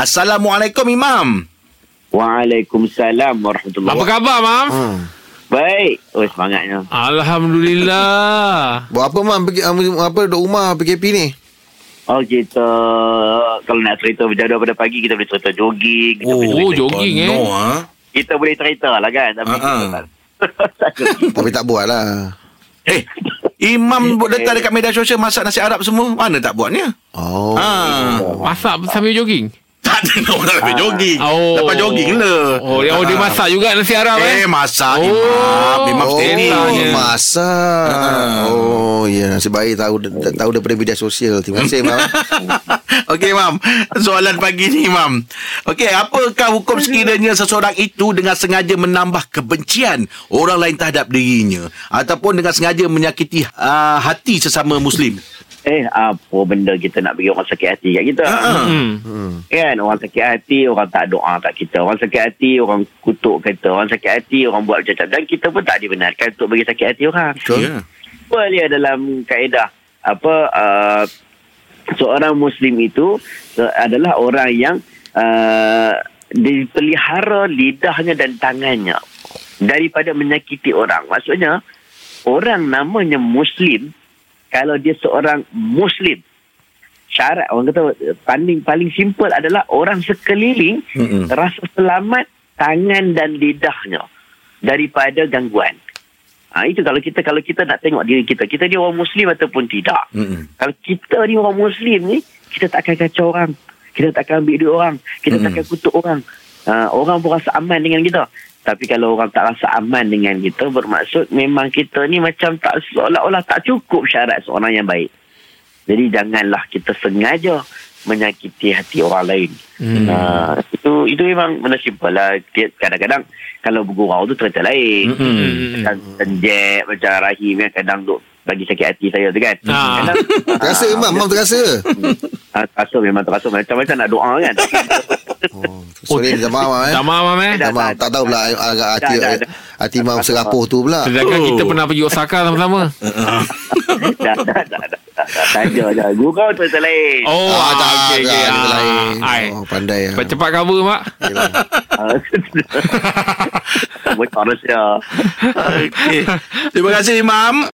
Assalamualaikum Imam. Waalaikumsalam warahmatullahi Apa khabar, Mam? Hmm. Baik. Oh, semangatnya. Alhamdulillah. Buat apa mam pergi um, apa duduk rumah PKP ni? Oh, kita kalau nak cerita berjalan pada pagi, kita boleh cerita jogging. Kita, boleh, Oh, cerita, jogging eh. No, ha? kita boleh cerita lah kan. Tapi ha. kita tak. Tapi tak buat lah. Eh, Imam buat letak dekat media sosial masak nasi Arab semua. Mana tak buatnya? Oh. Ha. Masak sambil jogging? Tak orang sampai jogging. Oh. Lepas jogging lah. Oh, dia, oh, dia masak juga nasi Arab Eh, eh? masak Oh. Imam. Imam Oh, steady. Masak. Oh, ya. Nasib baik tahu tahu daripada media sosial. Terima kasih, Mam. Okey, Mam. Soalan pagi ni, Mam. Okey, apakah hukum sekiranya seseorang itu dengan sengaja menambah kebencian orang lain terhadap dirinya ataupun dengan sengaja menyakiti uh, hati sesama Muslim? Eh, apa benda kita nak bagi orang sakit hati kat kita? Hmm. Kan, orang sakit hati, orang tak doa kat kita. Orang sakit hati, orang kutuk kita. Orang sakit hati, orang buat macam-macam. Dan kita pun tak dibenarkan untuk bagi sakit hati orang. Betul. Ya. apa dia dalam kaedah apa uh, seorang muslim itu adalah orang yang uh, dipelihara lidahnya dan tangannya daripada menyakiti orang maksudnya orang namanya muslim kalau dia seorang muslim syarat orang kata paling paling simple adalah orang sekeliling Mm-mm. rasa selamat tangan dan lidahnya daripada gangguan. Ha, itu kalau kita kalau kita nak tengok diri kita, kita ni orang muslim ataupun tidak. Mm-mm. Kalau kita ni orang muslim ni, kita tak akan kacau orang. Kita tak akan ambil duit orang. Kita Mm. tak akan kutuk orang. Ha, orang pun rasa aman dengan kita. Tapi kalau orang tak rasa aman dengan kita, bermaksud memang kita ni macam tak seolah-olah tak cukup syarat seorang yang baik. Jadi janganlah kita sengaja menyakiti hati orang lain. Hmm. Uh, itu itu memang benda simple lah. Kadang-kadang kalau bergurau tu cerita lain. Mm-mm. Kadang senjek macam Rahim yang kadang duk bagi sakit hati saya tu kan. Ah. Kadang, Terasa, ah, Mam. Mam terasa. ah, terasa memang terasa macam-macam nak doa kan. Oh, sorry, minta maaf, Mam. Eh. Dah maaf, Mam eh? Minta maaf. Tak tahu pula agak hati, hati Mam serapuh tu pula. Sedangkan Oh. kita pernah pergi Osaka sama-sama. dah, dah, dah, dah, dah, dah, saja je. Gurau tu cerita lain. Oh, Ah, ada. tak, okey. ada Ah, lain. Oh, pandai. ah. Cepat cover, Mak. Ah, Okey. Terima kasih Imam.